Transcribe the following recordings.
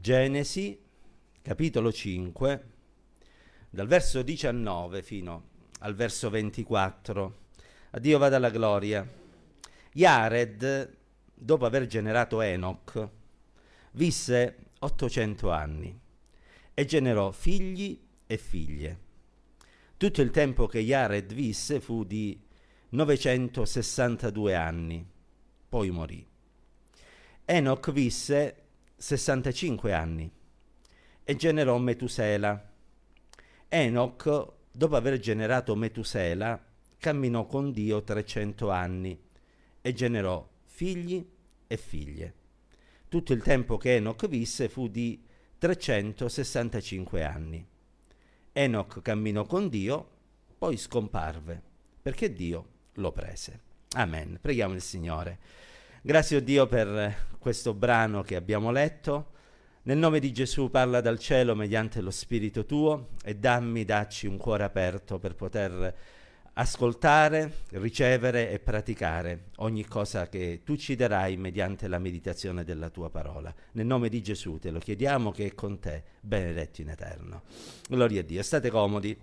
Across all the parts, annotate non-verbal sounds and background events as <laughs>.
Genesi, capitolo 5, dal verso 19 fino al verso 24. A Dio vada la gloria. Jared, dopo aver generato Enoch, visse 800 anni e generò figli e figlie. Tutto il tempo che Jared visse fu di 962 anni, poi morì. Enoch visse 65 anni e generò Metusela. Enoch, dopo aver generato Metusela, camminò con Dio 300 anni e generò figli e figlie. Tutto il tempo che Enoch visse fu di 365 anni. Enoch camminò con Dio, poi scomparve, perché Dio lo prese. Amen. Preghiamo il Signore. Grazie a Dio per questo brano che abbiamo letto. Nel nome di Gesù parla dal cielo mediante lo Spirito tuo e dammi, dacci un cuore aperto per poter ascoltare, ricevere e praticare ogni cosa che tu ci darai mediante la meditazione della tua parola. Nel nome di Gesù te lo chiediamo che è con te, benedetto in eterno. Gloria a Dio. State comodi.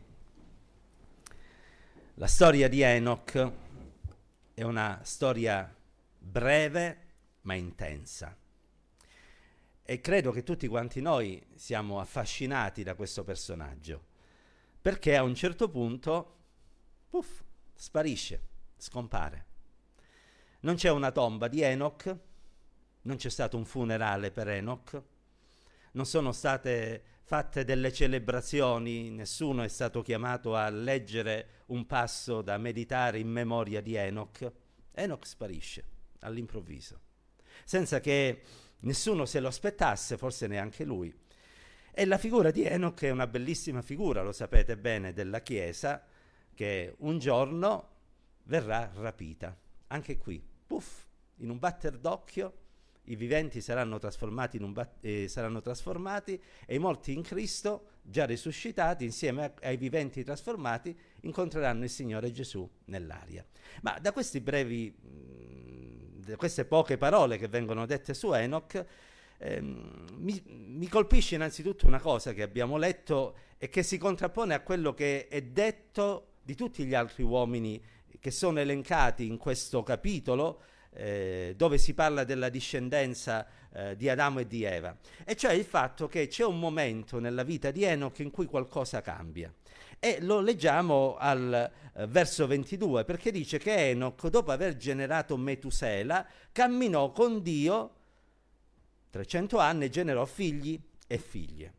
La storia di Enoch è una storia breve ma intensa. E credo che tutti quanti noi siamo affascinati da questo personaggio, perché a un certo punto, puff, sparisce, scompare. Non c'è una tomba di Enoch, non c'è stato un funerale per Enoch, non sono state fatte delle celebrazioni, nessuno è stato chiamato a leggere un passo da meditare in memoria di Enoch. Enoch sparisce all'improvviso, senza che nessuno se lo aspettasse, forse neanche lui. E la figura di Enoch è una bellissima figura, lo sapete bene, della Chiesa, che un giorno verrà rapita. Anche qui, puff, in un batter d'occhio, i viventi saranno trasformati, bat- eh, saranno trasformati e i morti in Cristo, già risuscitati, insieme a- ai viventi trasformati, incontreranno il Signore Gesù nell'aria. Ma da questi brevi queste poche parole che vengono dette su Enoch, ehm, mi, mi, colpisce innanzitutto una cosa che abbiamo letto e che si contrappone a quello che è detto di tutti gli altri uomini che sono elencati in questo capitolo, eh, dove si parla della discendenza eh, di Adamo e di Eva, e cioè il fatto che c'è un momento nella vita di Enoch in cui qualcosa cambia. E lo leggiamo al eh, verso 22, perché dice che Enoch, dopo aver generato Metusela, camminò con Dio 300 anni e generò figli e figlie.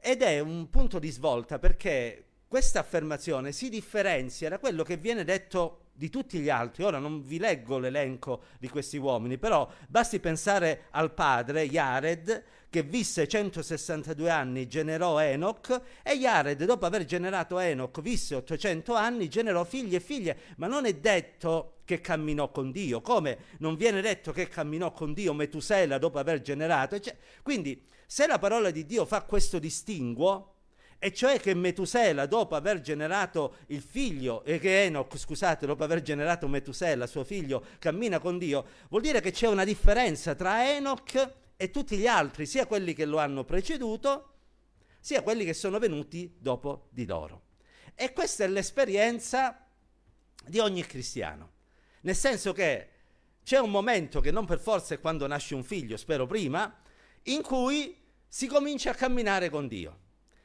Ed è un punto di svolta perché questa affermazione si differenzia da quello che viene detto di tutti gli altri. Ora non vi leggo l'elenco di questi uomini, però basti pensare al padre Jared che visse 162 anni, generò Enoch e Jared dopo aver generato Enoch visse 800 anni, generò figli e figlie, ma non è detto che camminò con Dio, come non viene detto che camminò con Dio Metusela dopo aver generato. Cioè, quindi se la parola di Dio fa questo distinguo, e cioè che Metusela, dopo aver generato il figlio, e che Enoch, scusate, dopo aver generato Metusela, suo figlio, cammina con Dio, vuol dire che c'è una differenza tra Enoch e tutti gli altri, sia quelli che lo hanno preceduto, sia quelli che sono venuti dopo di loro. E questa è l'esperienza di ogni cristiano, nel senso che c'è un momento che non per forza è quando nasce un figlio, spero prima, in cui si comincia a camminare con Dio.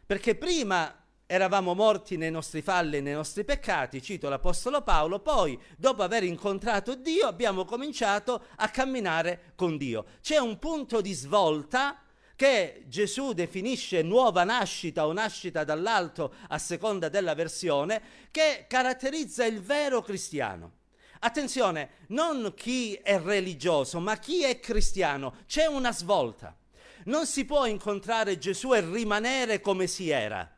Perché prima eravamo morti nei nostri falli e nei nostri peccati, cito l'Apostolo Paolo, poi dopo aver incontrato Dio abbiamo cominciato a camminare con Dio. C'è un punto di svolta che Gesù definisce nuova nascita o nascita dall'alto a seconda della versione, che caratterizza il vero cristiano. Attenzione, non chi è religioso, ma chi è cristiano. C'è una svolta. Non si può incontrare Gesù e rimanere come si era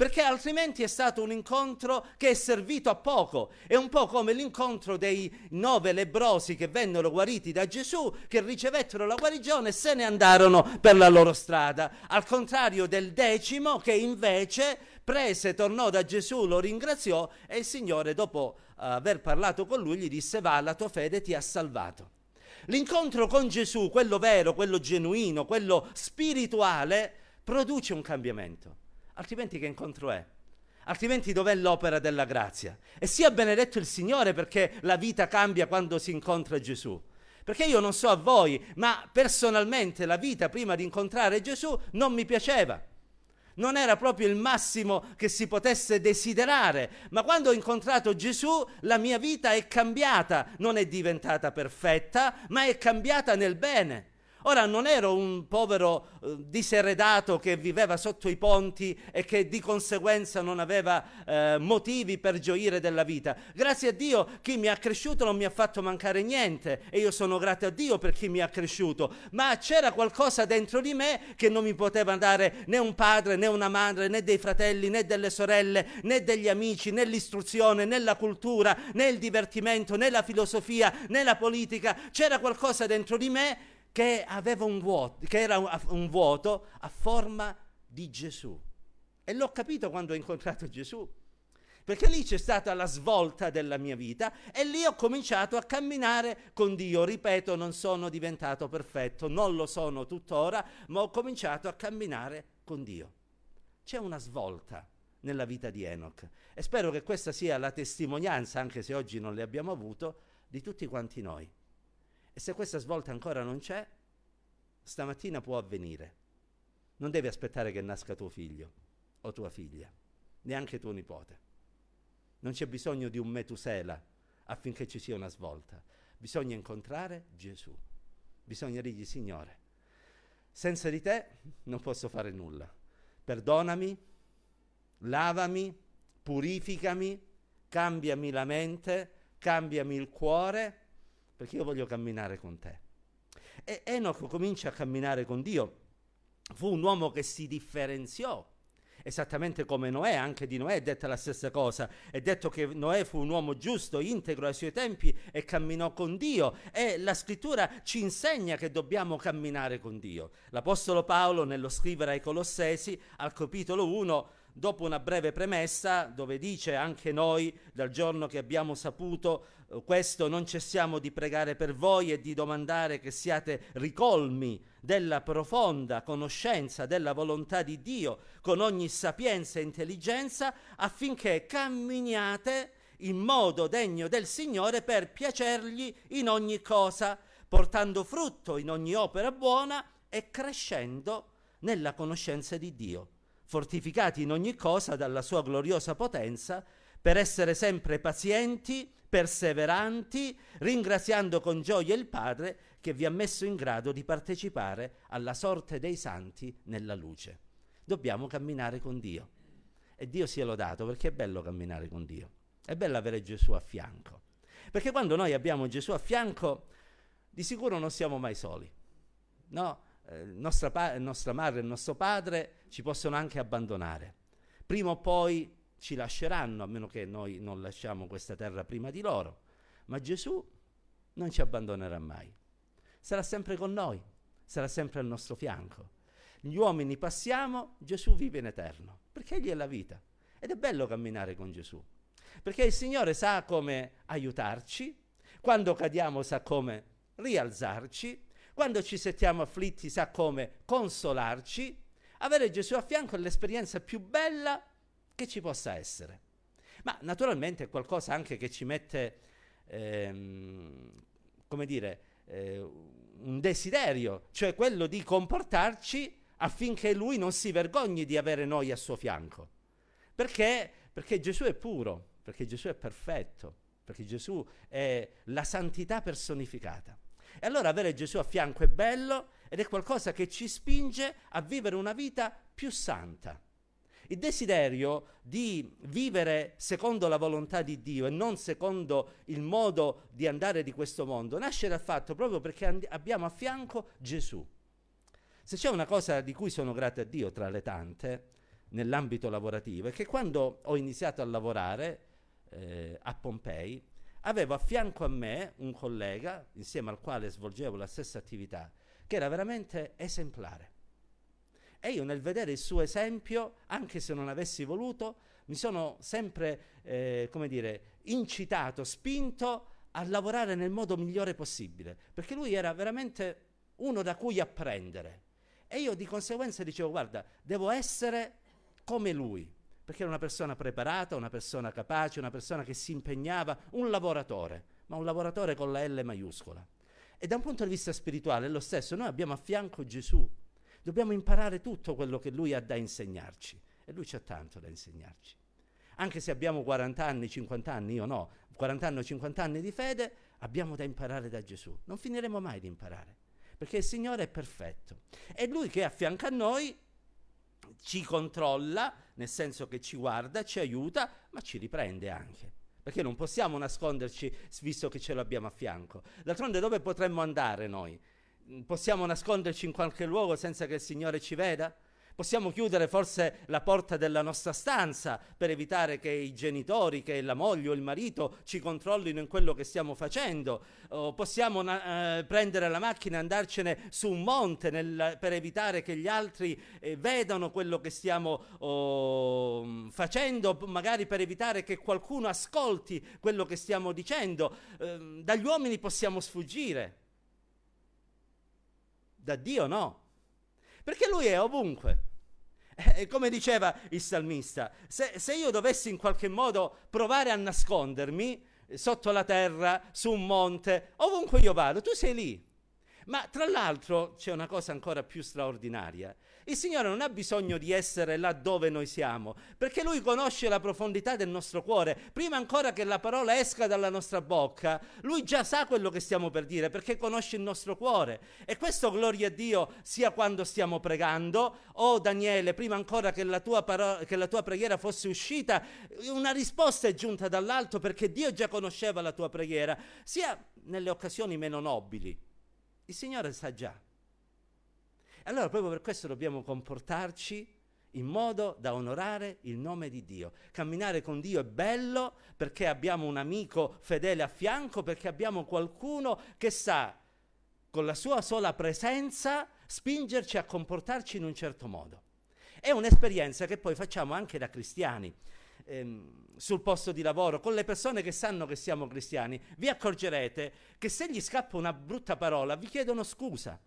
perché altrimenti è stato un incontro che è servito a poco. È un po' come l'incontro dei nove lebrosi che vennero guariti da Gesù, che ricevettero la guarigione e se ne andarono per la loro strada. Al contrario del decimo che invece prese, tornò da Gesù, lo ringraziò e il Signore dopo aver parlato con lui gli disse va, la tua fede ti ha salvato. L'incontro con Gesù, quello vero, quello genuino, quello spirituale, produce un cambiamento. Altrimenti che incontro è? Altrimenti dov'è l'opera della grazia? E sia benedetto il Signore perché la vita cambia quando si incontra Gesù. Perché io non so a voi, ma personalmente la vita prima di incontrare Gesù non mi piaceva non era proprio il massimo che si potesse desiderare, ma quando ho incontrato Gesù la mia vita è cambiata, non è diventata perfetta, ma è cambiata nel bene. Ora non ero un povero eh, diseredato che viveva sotto i ponti e che di conseguenza non aveva eh, motivi per gioire della vita. Grazie a Dio chi mi ha cresciuto non mi ha fatto mancare niente e io sono grato a Dio per chi mi ha cresciuto, ma c'era qualcosa dentro di me che non mi poteva dare né un padre, né una madre, né dei fratelli, né delle sorelle, né degli amici, né l'istruzione, né la cultura, né il divertimento, né la filosofia, né la politica. C'era qualcosa dentro di me che, un vuoto, che era un vuoto a forma di Gesù. E l'ho capito quando ho incontrato Gesù. Perché lì c'è stata la svolta della mia vita e lì ho cominciato a camminare con Dio. Ripeto, non sono diventato perfetto, non lo sono tuttora, ma ho cominciato a camminare con Dio. C'è una svolta nella vita di Enoch e spero che questa sia la testimonianza, anche se oggi non le abbiamo avuto, di tutti quanti noi. E se questa svolta ancora non c'è, stamattina può avvenire. Non devi aspettare che nasca tuo figlio o tua figlia, neanche tuo nipote. Non c'è bisogno di un Metusela affinché ci sia una svolta. Bisogna incontrare Gesù. Bisogna dirgli, Signore, senza di te non posso fare nulla. Perdonami, lavami, purificami, cambiami la mente, cambiami il cuore perché io voglio camminare con te. E Enoch comincia a camminare con Dio. Fu un uomo che si differenziò esattamente come Noè, anche di Noè è detta la stessa cosa, è detto che Noè fu un uomo giusto, integro ai suoi tempi e camminò con Dio e la scrittura ci insegna che dobbiamo camminare con Dio. L'Apostolo Paolo nello scrivere ai Colossesi al capitolo 1 dopo una breve premessa dove dice anche noi dal giorno che abbiamo saputo questo non cessiamo di pregare per voi e di domandare che siate ricolmi della profonda conoscenza della volontà di Dio con ogni sapienza e intelligenza affinché camminiate in modo degno del Signore per piacergli in ogni cosa, portando frutto in ogni opera buona e crescendo nella conoscenza di Dio, fortificati in ogni cosa dalla sua gloriosa potenza, per essere sempre pazienti, perseveranti, ringraziando con gioia il Padre che vi ha messo in grado di partecipare alla sorte dei santi nella luce. Dobbiamo camminare con Dio. E Dio sia lodato perché è bello camminare con Dio. È bello avere Gesù a fianco. Perché quando noi abbiamo Gesù a fianco, di sicuro non siamo mai soli. No, eh, nostra, pa- nostra madre e il nostro padre ci possono anche abbandonare. Prima o poi ci lasceranno, a meno che noi non lasciamo questa terra prima di loro, ma Gesù non ci abbandonerà mai. Sarà sempre con noi, sarà sempre al nostro fianco. Gli uomini passiamo, Gesù vive in eterno, perché Egli è la vita. Ed è bello camminare con Gesù, perché il Signore sa come aiutarci, quando cadiamo sa come rialzarci, quando ci sentiamo afflitti sa come consolarci. Avere Gesù a fianco è l'esperienza più bella che ci possa essere. Ma naturalmente è qualcosa anche che ci mette, ehm, come dire, eh, un desiderio, cioè quello di comportarci affinché lui non si vergogni di avere noi a suo fianco. Perché? Perché Gesù è puro, perché Gesù è perfetto, perché Gesù è la santità personificata. E allora avere Gesù a fianco è bello ed è qualcosa che ci spinge a vivere una vita più santa. Il desiderio di vivere secondo la volontà di Dio e non secondo il modo di andare di questo mondo nasce dal fatto proprio perché and- abbiamo a fianco Gesù. Se c'è una cosa di cui sono grato a Dio tra le tante nell'ambito lavorativo è che quando ho iniziato a lavorare eh, a Pompei avevo a fianco a me un collega insieme al quale svolgevo la stessa attività che era veramente esemplare e io nel vedere il suo esempio, anche se non avessi voluto, mi sono sempre, eh, come dire, incitato, spinto a lavorare nel modo migliore possibile, perché lui era veramente uno da cui apprendere. E io di conseguenza dicevo, guarda, devo essere come lui, perché era una persona preparata, una persona capace, una persona che si impegnava, un lavoratore, ma un lavoratore con la L maiuscola. E da un punto di vista spirituale è lo stesso, noi abbiamo a fianco Gesù, dobbiamo imparare tutto quello che lui ha da insegnarci e lui c'ha tanto da insegnarci. Anche se abbiamo 40 anni, 50 anni, io no, 40 anni o 50 anni di fede, abbiamo da imparare da Gesù. Non finiremo mai di imparare, perché il Signore è perfetto. E lui che è a fianco a noi ci controlla, nel senso che ci guarda, ci aiuta, ma ci riprende anche perché non possiamo nasconderci visto che ce l'abbiamo a fianco. D'altronde dove potremmo andare noi? Possiamo nasconderci in qualche luogo senza che il Signore ci veda? Possiamo chiudere forse la porta della nostra stanza per evitare che i genitori, che la moglie o il marito ci controllino in quello che stiamo facendo. O possiamo eh, prendere la macchina e andarcene su un monte nel, per evitare che gli altri eh, vedano quello che stiamo oh, facendo, magari per evitare che qualcuno ascolti quello che stiamo dicendo. Eh, dagli uomini possiamo sfuggire. Da Dio no. Perché lui è ovunque. E come diceva il salmista, se, se io dovessi in qualche modo provare a nascondermi sotto la terra, su un monte, ovunque io vado, tu sei lì. Ma tra l'altro c'è una cosa ancora più straordinaria, il Signore non ha bisogno di essere là dove noi siamo, perché Lui conosce la profondità del nostro cuore. Prima ancora che la parola esca dalla nostra bocca, Lui già sa quello che stiamo per dire, perché conosce il nostro cuore. E questo, gloria a Dio, sia quando stiamo pregando, oh, Daniele, prima ancora che la, tua parola, che la tua preghiera fosse uscita, una risposta è giunta dall'alto perché Dio già conosceva la tua preghiera, sia nelle occasioni meno nobili. Il Signore sa già. Allora proprio per questo dobbiamo comportarci in modo da onorare il nome di Dio. Camminare con Dio è bello perché abbiamo un amico fedele a fianco, perché abbiamo qualcuno che sa con la sua sola presenza spingerci a comportarci in un certo modo. È un'esperienza che poi facciamo anche da cristiani. Ehm, sul posto di lavoro, con le persone che sanno che siamo cristiani, vi accorgerete che se gli scappa una brutta parola vi chiedono scusa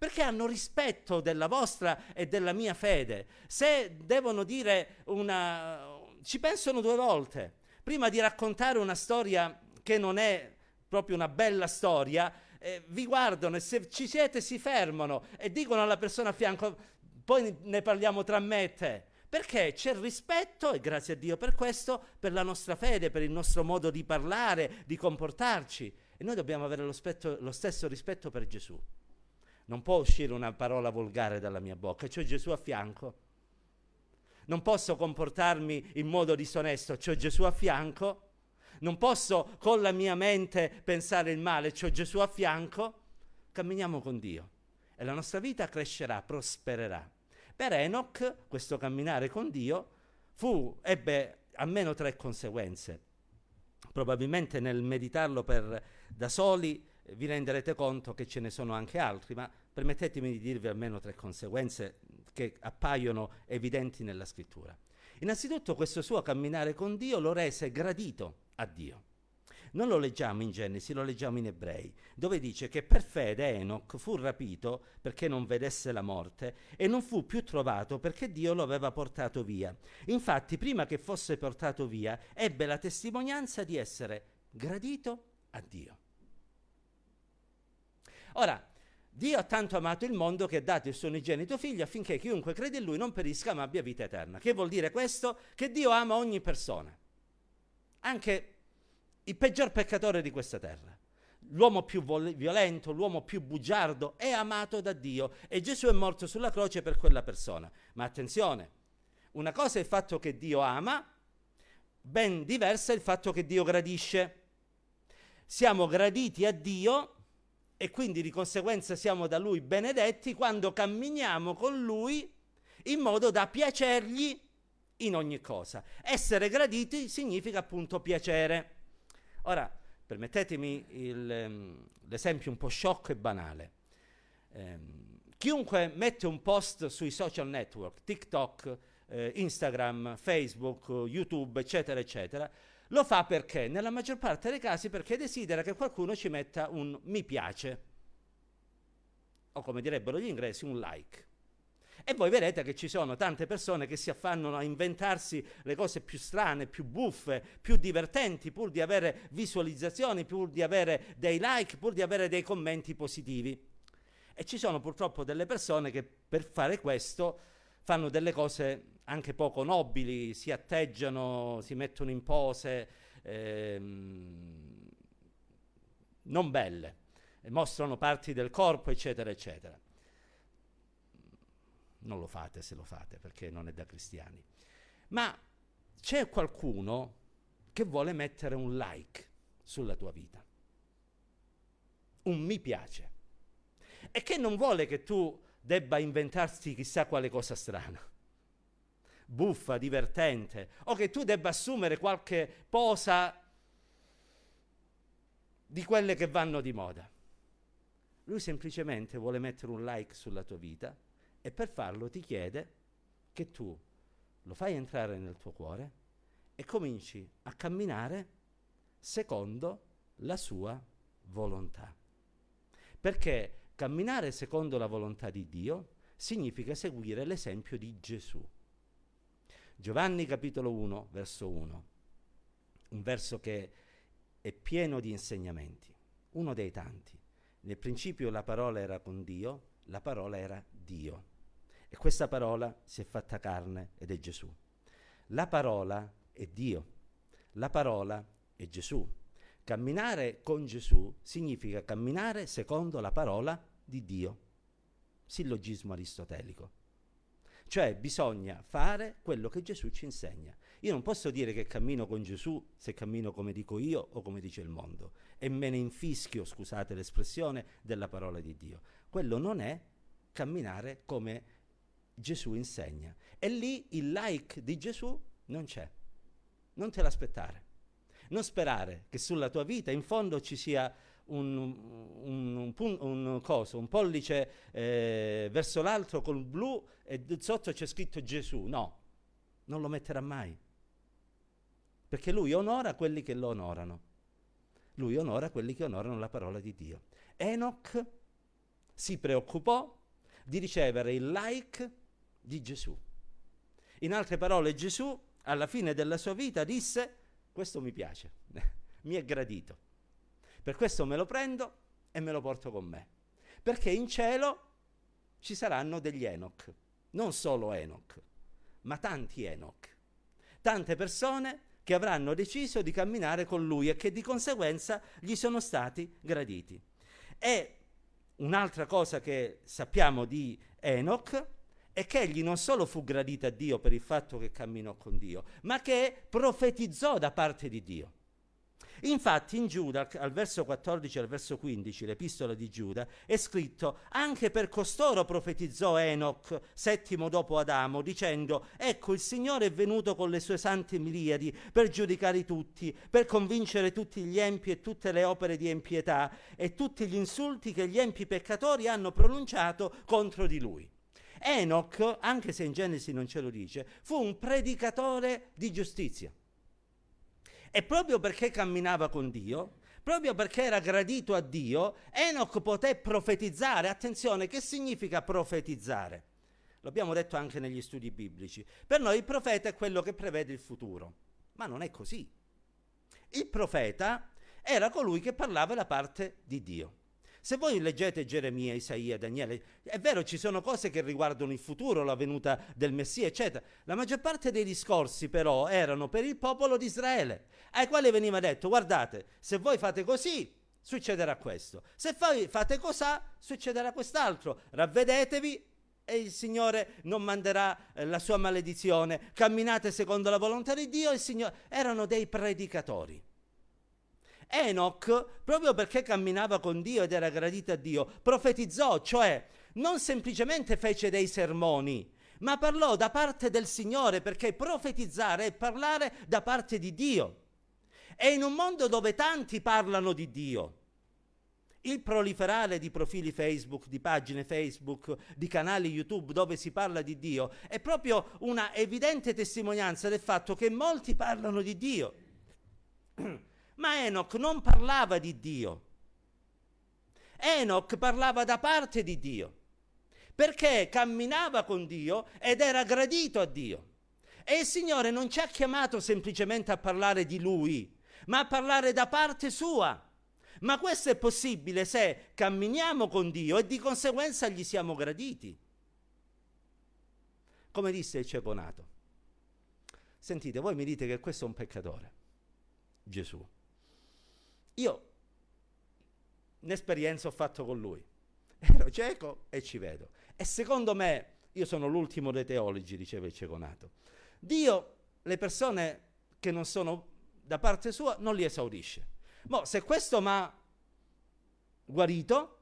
perché hanno rispetto della vostra e della mia fede. Se devono dire una... ci pensano due volte. Prima di raccontare una storia che non è proprio una bella storia, eh, vi guardano e se ci siete si fermano e dicono alla persona a fianco, poi ne parliamo tra me e te. Perché c'è rispetto, e grazie a Dio per questo, per la nostra fede, per il nostro modo di parlare, di comportarci. E noi dobbiamo avere lo, spetto, lo stesso rispetto per Gesù. Non può uscire una parola volgare dalla mia bocca, c'ho Gesù a fianco. Non posso comportarmi in modo disonesto, c'ho Gesù a fianco. Non posso con la mia mente pensare il male, c'ho Gesù a fianco. Camminiamo con Dio e la nostra vita crescerà, prospererà. Per Enoch, questo camminare con Dio fu, ebbe almeno tre conseguenze. Probabilmente nel meditarlo per, da soli vi renderete conto che ce ne sono anche altri, ma permettetemi di dirvi almeno tre conseguenze che appaiono evidenti nella scrittura. Innanzitutto questo suo camminare con Dio lo rese gradito a Dio. Non lo leggiamo in Genesi, lo leggiamo in Ebrei, dove dice che per fede Enoch fu rapito perché non vedesse la morte e non fu più trovato perché Dio lo aveva portato via. Infatti, prima che fosse portato via, ebbe la testimonianza di essere gradito a Dio. Ora, Dio ha tanto amato il mondo che ha dato il suo unigenito figlio affinché chiunque crede in lui non perisca ma abbia vita eterna. Che vuol dire questo? Che Dio ama ogni persona, anche il peggior peccatore di questa terra. L'uomo più vol- violento, l'uomo più bugiardo è amato da Dio e Gesù è morto sulla croce per quella persona. Ma attenzione, una cosa è il fatto che Dio ama, ben diversa è il fatto che Dio gradisce. Siamo graditi a Dio e quindi di conseguenza siamo da Lui benedetti quando camminiamo con Lui in modo da piacergli in ogni cosa. Essere graditi significa appunto piacere. Ora, permettetemi il, um, l'esempio un po' sciocco e banale. Um, chiunque mette un post sui social network, TikTok, eh, Instagram, Facebook, YouTube, eccetera, eccetera, Lo fa perché? Nella maggior parte dei casi perché desidera che qualcuno ci metta un mi piace, o come direbbero gli inglesi, un like. E voi vedrete che ci sono tante persone che si affannano a inventarsi le cose più strane, più buffe, più divertenti, pur di avere visualizzazioni, pur di avere dei like, pur di avere dei commenti positivi. E ci sono purtroppo delle persone che per fare questo fanno delle cose anche poco nobili, si atteggiano, si mettono in pose ehm, non belle, mostrano parti del corpo, eccetera, eccetera. Non lo fate se lo fate, perché non è da cristiani. Ma c'è qualcuno che vuole mettere un like sulla tua vita, un mi piace, e che non vuole che tu debba inventarti chissà quale cosa strana buffa, divertente, o che tu debba assumere qualche posa di quelle che vanno di moda. Lui semplicemente vuole mettere un like sulla tua vita e per farlo ti chiede che tu lo fai entrare nel tuo cuore e cominci a camminare secondo la sua volontà. Perché camminare secondo la volontà di Dio significa seguire l'esempio di Gesù. Giovanni capitolo 1, verso 1, un verso che è pieno di insegnamenti, uno dei tanti. Nel principio la parola era con Dio, la parola era Dio. E questa parola si è fatta carne ed è Gesù. La parola è Dio, la parola è Gesù. Camminare con Gesù significa camminare secondo la parola di Dio. Sillogismo aristotelico. Cioè bisogna fare quello che Gesù ci insegna. Io non posso dire che cammino con Gesù se cammino come dico io o come dice il mondo e me ne infischio, scusate l'espressione, della parola di Dio. Quello non è camminare come Gesù insegna. E lì il like di Gesù non c'è. Non te l'aspettare. Non sperare che sulla tua vita in fondo ci sia un, un, un, un coso, pollice eh, verso l'altro col blu e sotto c'è scritto Gesù. No, non lo metterà mai. Perché lui onora quelli che lo onorano. Lui onora quelli che onorano la parola di Dio. Enoch si preoccupò di ricevere il like di Gesù. In altre parole, Gesù alla fine della sua vita disse, questo mi piace, <laughs> mi è gradito. Per questo me lo prendo e me lo porto con me. Perché in cielo ci saranno degli Enoch, non solo Enoch, ma tanti Enoch. Tante persone che avranno deciso di camminare con lui e che di conseguenza gli sono stati graditi. E un'altra cosa che sappiamo di Enoch è che egli non solo fu gradito a Dio per il fatto che camminò con Dio, ma che profetizzò da parte di Dio. Infatti in Giuda, al verso 14 e al verso 15, l'epistola di Giuda, è scritto anche per costoro profetizzò Enoch, settimo dopo Adamo, dicendo ecco il Signore è venuto con le sue sante miriadi per giudicare tutti, per convincere tutti gli empi e tutte le opere di empietà e tutti gli insulti che gli empi peccatori hanno pronunciato contro di lui. Enoch, anche se in Genesi non ce lo dice, fu un predicatore di giustizia. E proprio perché camminava con Dio, proprio perché era gradito a Dio, Enoch poté profetizzare. Attenzione, che significa profetizzare? L'abbiamo detto anche negli studi biblici. Per noi il profeta è quello che prevede il futuro, ma non è così. Il profeta era colui che parlava la parte di Dio. Se voi leggete Geremia, Isaia, Daniele, è vero, ci sono cose che riguardano il futuro, la venuta del Messia, eccetera. La maggior parte dei discorsi, però, erano per il popolo di Israele, ai quali veniva detto: guardate, se voi fate così, succederà questo. Se voi fate cos'ha, succederà quest'altro. Ravvedetevi e il Signore non manderà eh, la sua maledizione. Camminate secondo la volontà di Dio. Il Signore... Erano dei predicatori. Enoch, proprio perché camminava con Dio ed era gradito a Dio, profetizzò, cioè non semplicemente fece dei sermoni, ma parlò da parte del Signore, perché profetizzare è parlare da parte di Dio. E in un mondo dove tanti parlano di Dio, il proliferare di profili Facebook, di pagine Facebook, di canali YouTube dove si parla di Dio è proprio una evidente testimonianza del fatto che molti parlano di Dio <clears throat> Ma Enoch non parlava di Dio. Enoch parlava da parte di Dio, perché camminava con Dio ed era gradito a Dio. E il Signore non ci ha chiamato semplicemente a parlare di Lui, ma a parlare da parte sua. Ma questo è possibile se camminiamo con Dio e di conseguenza gli siamo graditi. Come disse il ceponato. Sentite, voi mi dite che questo è un peccatore, Gesù. Io un'esperienza ho fatto con lui. <laughs> Ero cieco e ci vedo. E secondo me, io sono l'ultimo dei teologi, diceva il ceconato, Dio le persone che non sono da parte sua non li esaurisce. Ma se questo mi ha guarito,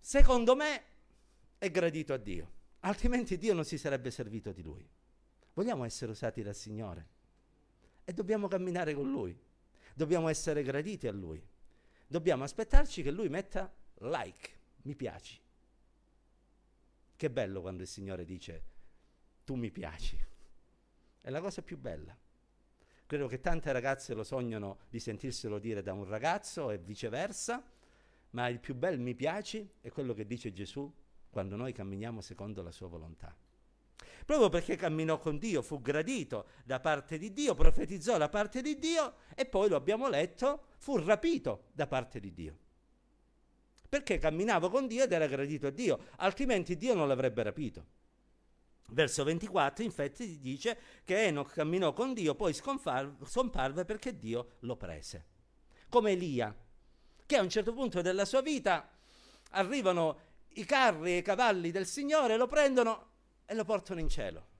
secondo me è gradito a Dio, altrimenti Dio non si sarebbe servito di lui. Vogliamo essere usati dal Signore e dobbiamo camminare con Lui, dobbiamo essere graditi a Lui dobbiamo aspettarci che lui metta like, mi piaci. Che bello quando il Signore dice tu mi piaci. È la cosa più bella. Credo che tante ragazze lo sognano di sentirselo dire da un ragazzo e viceversa, ma il più bel mi piaci è quello che dice Gesù quando noi camminiamo secondo la sua volontà. Proprio perché camminò con Dio, fu gradito da parte di Dio, profetizzò da parte di Dio e poi lo abbiamo letto, fu rapito da parte di Dio. Perché camminava con Dio ed era gradito a Dio, altrimenti Dio non l'avrebbe rapito. Verso 24 infatti dice che Enoch camminò con Dio, poi scomparve perché Dio lo prese. Come Elia, che a un certo punto della sua vita arrivano i carri e i cavalli del Signore, lo prendono e lo portano in cielo.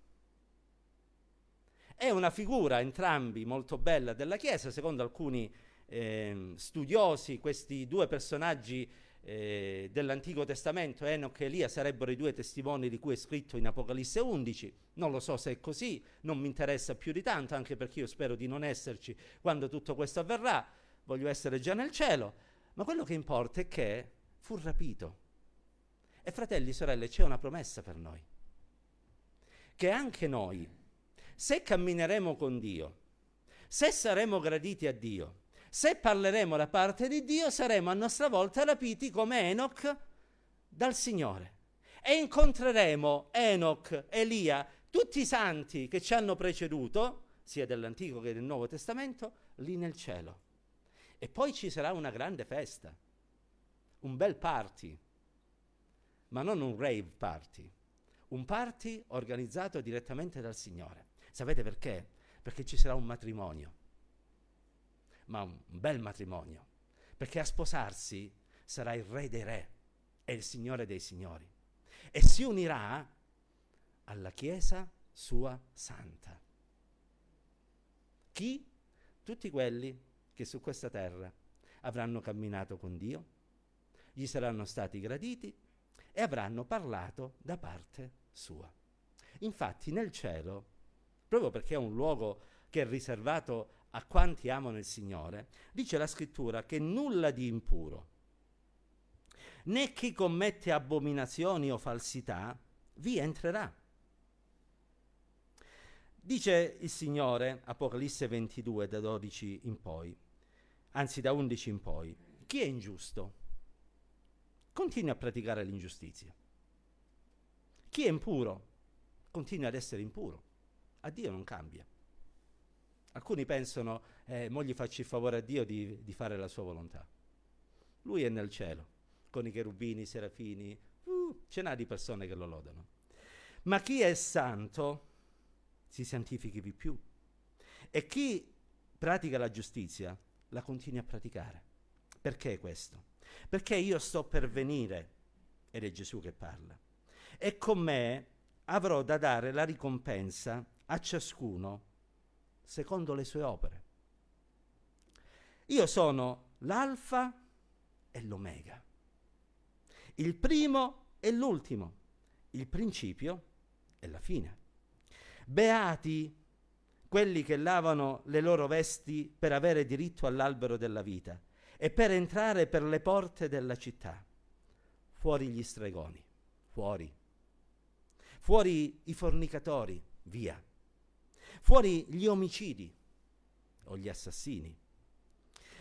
È una figura, entrambi, molto bella della Chiesa, secondo alcuni eh, studiosi, questi due personaggi eh, dell'Antico Testamento, Enoch e Elia, sarebbero i due testimoni di cui è scritto in Apocalisse 11. Non lo so se è così, non mi interessa più di tanto, anche perché io spero di non esserci quando tutto questo avverrà, voglio essere già nel cielo, ma quello che importa è che fu rapito. E fratelli sorelle, c'è una promessa per noi che anche noi, se cammineremo con Dio, se saremo graditi a Dio, se parleremo da parte di Dio, saremo a nostra volta rapiti come Enoch dal Signore. E incontreremo Enoch, Elia, tutti i santi che ci hanno preceduto, sia dell'Antico che del Nuovo Testamento, lì nel cielo. E poi ci sarà una grande festa, un bel party, ma non un rave party un party organizzato direttamente dal Signore. Sapete perché? Perché ci sarà un matrimonio, ma un bel matrimonio, perché a sposarsi sarà il Re dei Re e il Signore dei Signori e si unirà alla Chiesa sua santa. Chi? Tutti quelli che su questa terra avranno camminato con Dio, gli saranno stati graditi e avranno parlato da parte sua. Infatti nel cielo, proprio perché è un luogo che è riservato a quanti amano il Signore, dice la scrittura che nulla di impuro, né chi commette abominazioni o falsità, vi entrerà. Dice il Signore, Apocalisse 22, da 12 in poi, anzi da 11 in poi, chi è ingiusto? Continua a praticare l'ingiustizia. Chi è impuro continua ad essere impuro. A Dio non cambia. Alcuni pensano, eh, mo gli faccio il favore a Dio di, di, fare la sua volontà. Lui è nel cielo, con i cherubini, i serafini, uh, ce n'ha di persone che lo lodano. Ma chi è santo si santifichi di più. E chi pratica la giustizia la continui a praticare. Perché questo? Perché io sto per venire, ed è Gesù che parla e con me avrò da dare la ricompensa a ciascuno secondo le sue opere. Io sono l'alfa e l'omega, il primo e l'ultimo, il principio e la fine. Beati quelli che lavano le loro vesti per avere diritto all'albero della vita e per entrare per le porte della città. Fuori gli stregoni, fuori fuori i fornicatori, via, fuori gli omicidi, o gli assassini.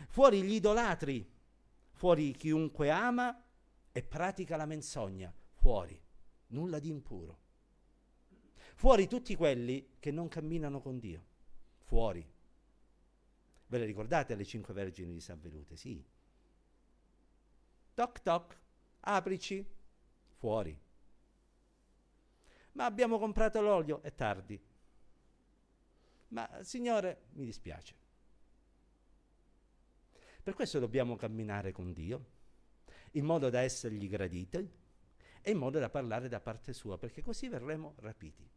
Fuori gli idolatri, fuori chiunque ama e pratica la menzogna, fuori, nulla di impuro. Fuori tutti quelli che non camminano con Dio, fuori. Ve le ricordate le cinque vergini di San Velute? Sì. Toc toc, aprici, fuori. Ma abbiamo comprato l'olio, è tardi. Ma Signore, mi dispiace. Per questo dobbiamo camminare con Dio, in modo da essergli graditi e in modo da parlare da parte sua, perché così verremo rapiti.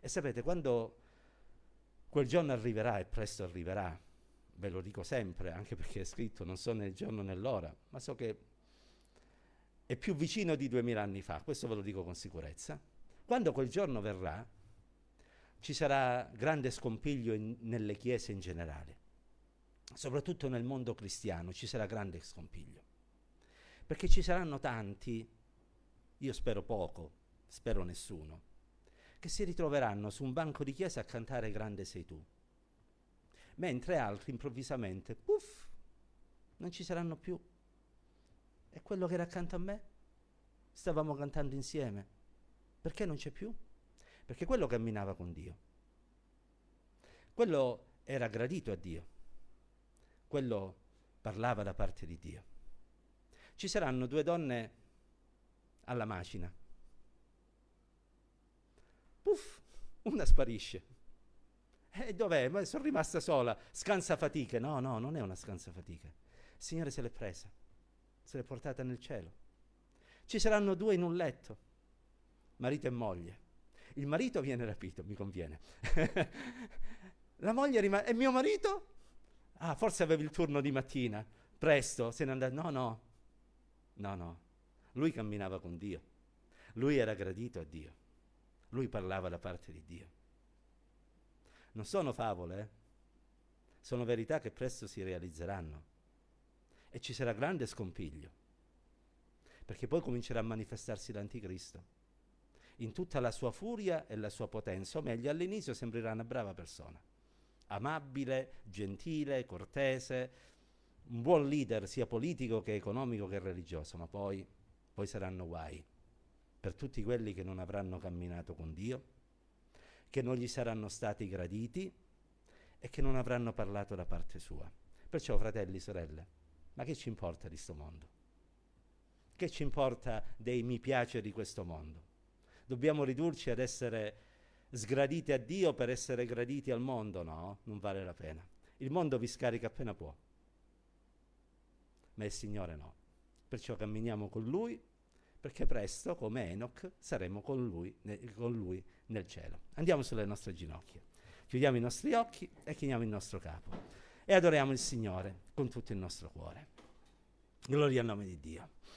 E sapete, quando quel giorno arriverà, e presto arriverà, ve lo dico sempre, anche perché è scritto, non so nel giorno né l'ora, ma so che è più vicino di duemila anni fa, questo ve lo dico con sicurezza. Quando quel giorno verrà, ci sarà grande scompiglio in, nelle chiese in generale, soprattutto nel mondo cristiano ci sarà grande scompiglio, perché ci saranno tanti, io spero poco, spero nessuno, che si ritroveranno su un banco di chiesa a cantare Grande sei tu, mentre altri improvvisamente, puff, non ci saranno più. E quello che era accanto a me? Stavamo cantando insieme. Perché non c'è più? perché quello camminava con Dio. Quello era gradito a Dio, quello parlava da parte di Dio. Ci saranno due donne alla macina. Puff, una sparisce. E dov'è? Ma sono rimasta sola. Scansa fatiche. No, no, non è una scansa fatiche. Il Signore se l'è presa, se l'è portata nel cielo. Ci saranno due in un letto, marito e moglie il marito viene rapito, mi conviene. <laughs> la moglie rimane, e mio marito? Ah, forse avevi il turno di mattina, presto, se ne andava. No, no, no, no. Lui camminava con Dio, lui era gradito a Dio, lui parlava da parte di Dio. Non sono favole, eh? sono verità che presto si realizzeranno e ci sarà grande scompiglio, perché poi comincerà a manifestarsi l'anticristo in tutta la sua furia e la sua potenza, o meglio, all'inizio sembrerà una brava persona, amabile, gentile, cortese, un buon leader sia politico che economico che religioso, ma poi, poi saranno guai per tutti quelli che non avranno camminato con Dio, che non gli saranno stati graditi e che non avranno parlato da parte sua. Perciò, fratelli, sorelle, ma che ci importa di questo mondo? Che ci importa dei mi piace di questo mondo? Dobbiamo ridurci ad essere sgraditi a Dio per essere graditi al mondo, no, non vale la pena. Il mondo vi scarica appena può, ma il Signore no. Perciò camminiamo con Lui, perché presto, come Enoch, saremo con Lui, ne, con lui nel cielo. Andiamo sulle nostre ginocchia, chiudiamo i nostri occhi e chiniamo il nostro capo e adoriamo il Signore con tutto il nostro cuore. Gloria al nome di Dio.